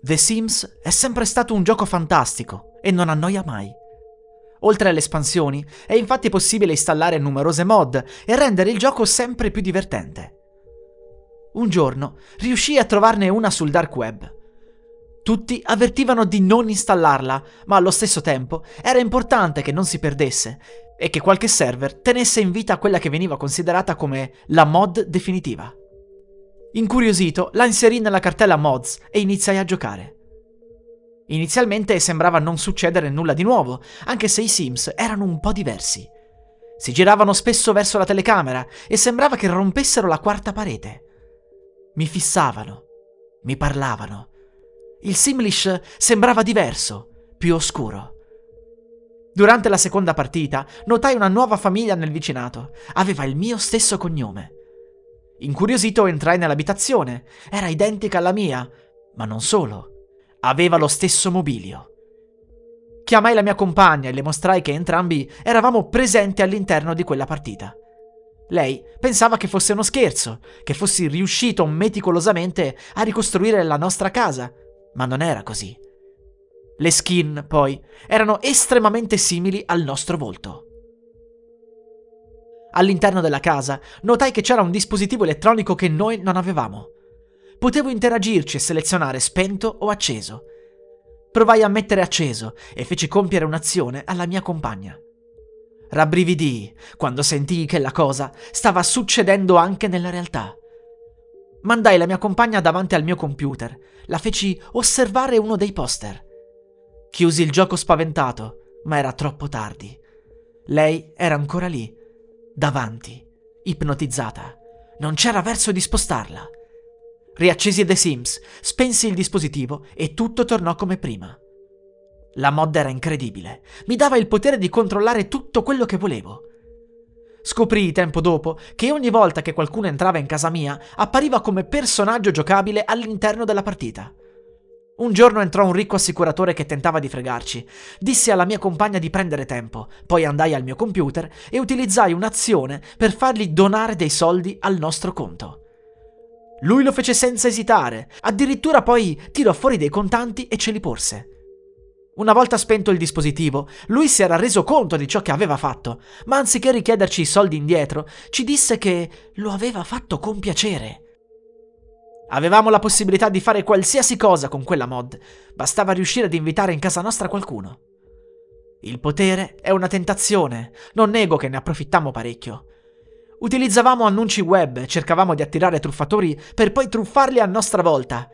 The Sims è sempre stato un gioco fantastico e non annoia mai. Oltre alle espansioni, è infatti possibile installare numerose mod e rendere il gioco sempre più divertente. Un giorno riuscii a trovarne una sul dark web. Tutti avvertivano di non installarla, ma allo stesso tempo era importante che non si perdesse e che qualche server tenesse in vita quella che veniva considerata come la mod definitiva. Incuriosito, la inserì nella cartella mods e iniziai a giocare. Inizialmente sembrava non succedere nulla di nuovo, anche se i Sims erano un po' diversi. Si giravano spesso verso la telecamera e sembrava che rompessero la quarta parete. Mi fissavano, mi parlavano. Il Simlish sembrava diverso, più oscuro. Durante la seconda partita notai una nuova famiglia nel vicinato. Aveva il mio stesso cognome. Incuriosito entrai nell'abitazione. Era identica alla mia, ma non solo. Aveva lo stesso mobilio. Chiamai la mia compagna e le mostrai che entrambi eravamo presenti all'interno di quella partita. Lei pensava che fosse uno scherzo, che fossi riuscito meticolosamente a ricostruire la nostra casa, ma non era così. Le skin, poi, erano estremamente simili al nostro volto. All'interno della casa notai che c'era un dispositivo elettronico che noi non avevamo. Potevo interagirci e selezionare spento o acceso. Provai a mettere acceso e feci compiere un'azione alla mia compagna. Rabbrividii quando sentii che la cosa stava succedendo anche nella realtà. Mandai la mia compagna davanti al mio computer, la feci osservare uno dei poster. Chiusi il gioco spaventato, ma era troppo tardi. Lei era ancora lì, davanti, ipnotizzata. Non c'era verso di spostarla. Riaccesi The Sims, spensi il dispositivo e tutto tornò come prima. La mod era incredibile, mi dava il potere di controllare tutto quello che volevo. Scoprii tempo dopo che ogni volta che qualcuno entrava in casa mia appariva come personaggio giocabile all'interno della partita. Un giorno entrò un ricco assicuratore che tentava di fregarci. Dissi alla mia compagna di prendere tempo, poi andai al mio computer e utilizzai un'azione per fargli donare dei soldi al nostro conto. Lui lo fece senza esitare, addirittura poi tirò fuori dei contanti e ce li porse. Una volta spento il dispositivo, lui si era reso conto di ciò che aveva fatto, ma anziché richiederci i soldi indietro, ci disse che lo aveva fatto con piacere. Avevamo la possibilità di fare qualsiasi cosa con quella mod, bastava riuscire ad invitare in casa nostra qualcuno. Il potere è una tentazione, non nego che ne approfittammo parecchio. Utilizzavamo annunci web cercavamo di attirare truffatori per poi truffarli a nostra volta.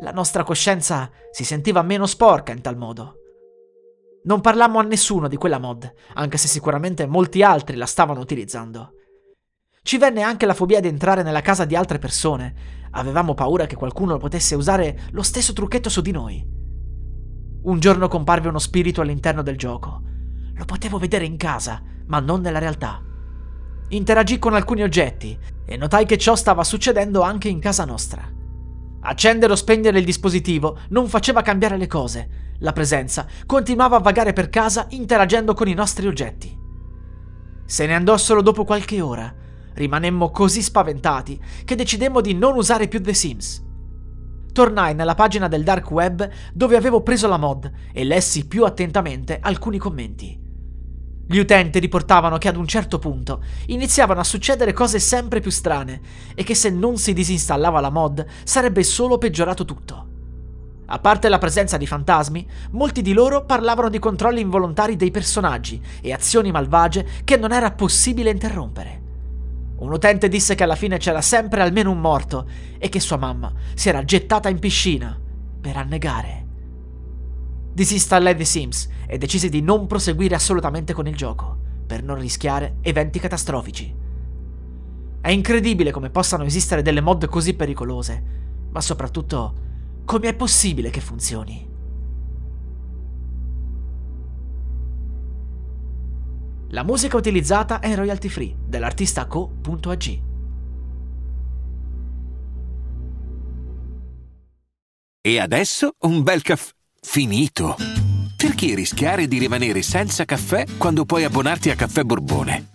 La nostra coscienza si sentiva meno sporca in tal modo. Non parlammo a nessuno di quella mod, anche se sicuramente molti altri la stavano utilizzando. Ci venne anche la fobia di entrare nella casa di altre persone. Avevamo paura che qualcuno potesse usare lo stesso trucchetto su di noi. Un giorno comparve uno spirito all'interno del gioco. Lo potevo vedere in casa, ma non nella realtà. Interagì con alcuni oggetti e notai che ciò stava succedendo anche in casa nostra. Accendere o spegnere il dispositivo non faceva cambiare le cose. La presenza continuava a vagare per casa interagendo con i nostri oggetti. Se ne andò solo dopo qualche ora, Rimanemmo così spaventati che decidemmo di non usare più The Sims. Tornai nella pagina del dark web dove avevo preso la mod e lessi più attentamente alcuni commenti. Gli utenti riportavano che ad un certo punto iniziavano a succedere cose sempre più strane e che se non si disinstallava la mod sarebbe solo peggiorato tutto. A parte la presenza di fantasmi, molti di loro parlavano di controlli involontari dei personaggi e azioni malvagie che non era possibile interrompere. Un utente disse che alla fine c'era sempre almeno un morto e che sua mamma si era gettata in piscina per annegare. Disinstallai The Sims e decisi di non proseguire assolutamente con il gioco, per non rischiare eventi catastrofici. È incredibile come possano esistere delle mod così pericolose, ma soprattutto come è possibile che funzioni. La musica utilizzata è royalty free dell'artista co.ag. E adesso un bel caffè finito. Perché rischiare di rimanere senza caffè quando puoi abbonarti a Caffè Borbone?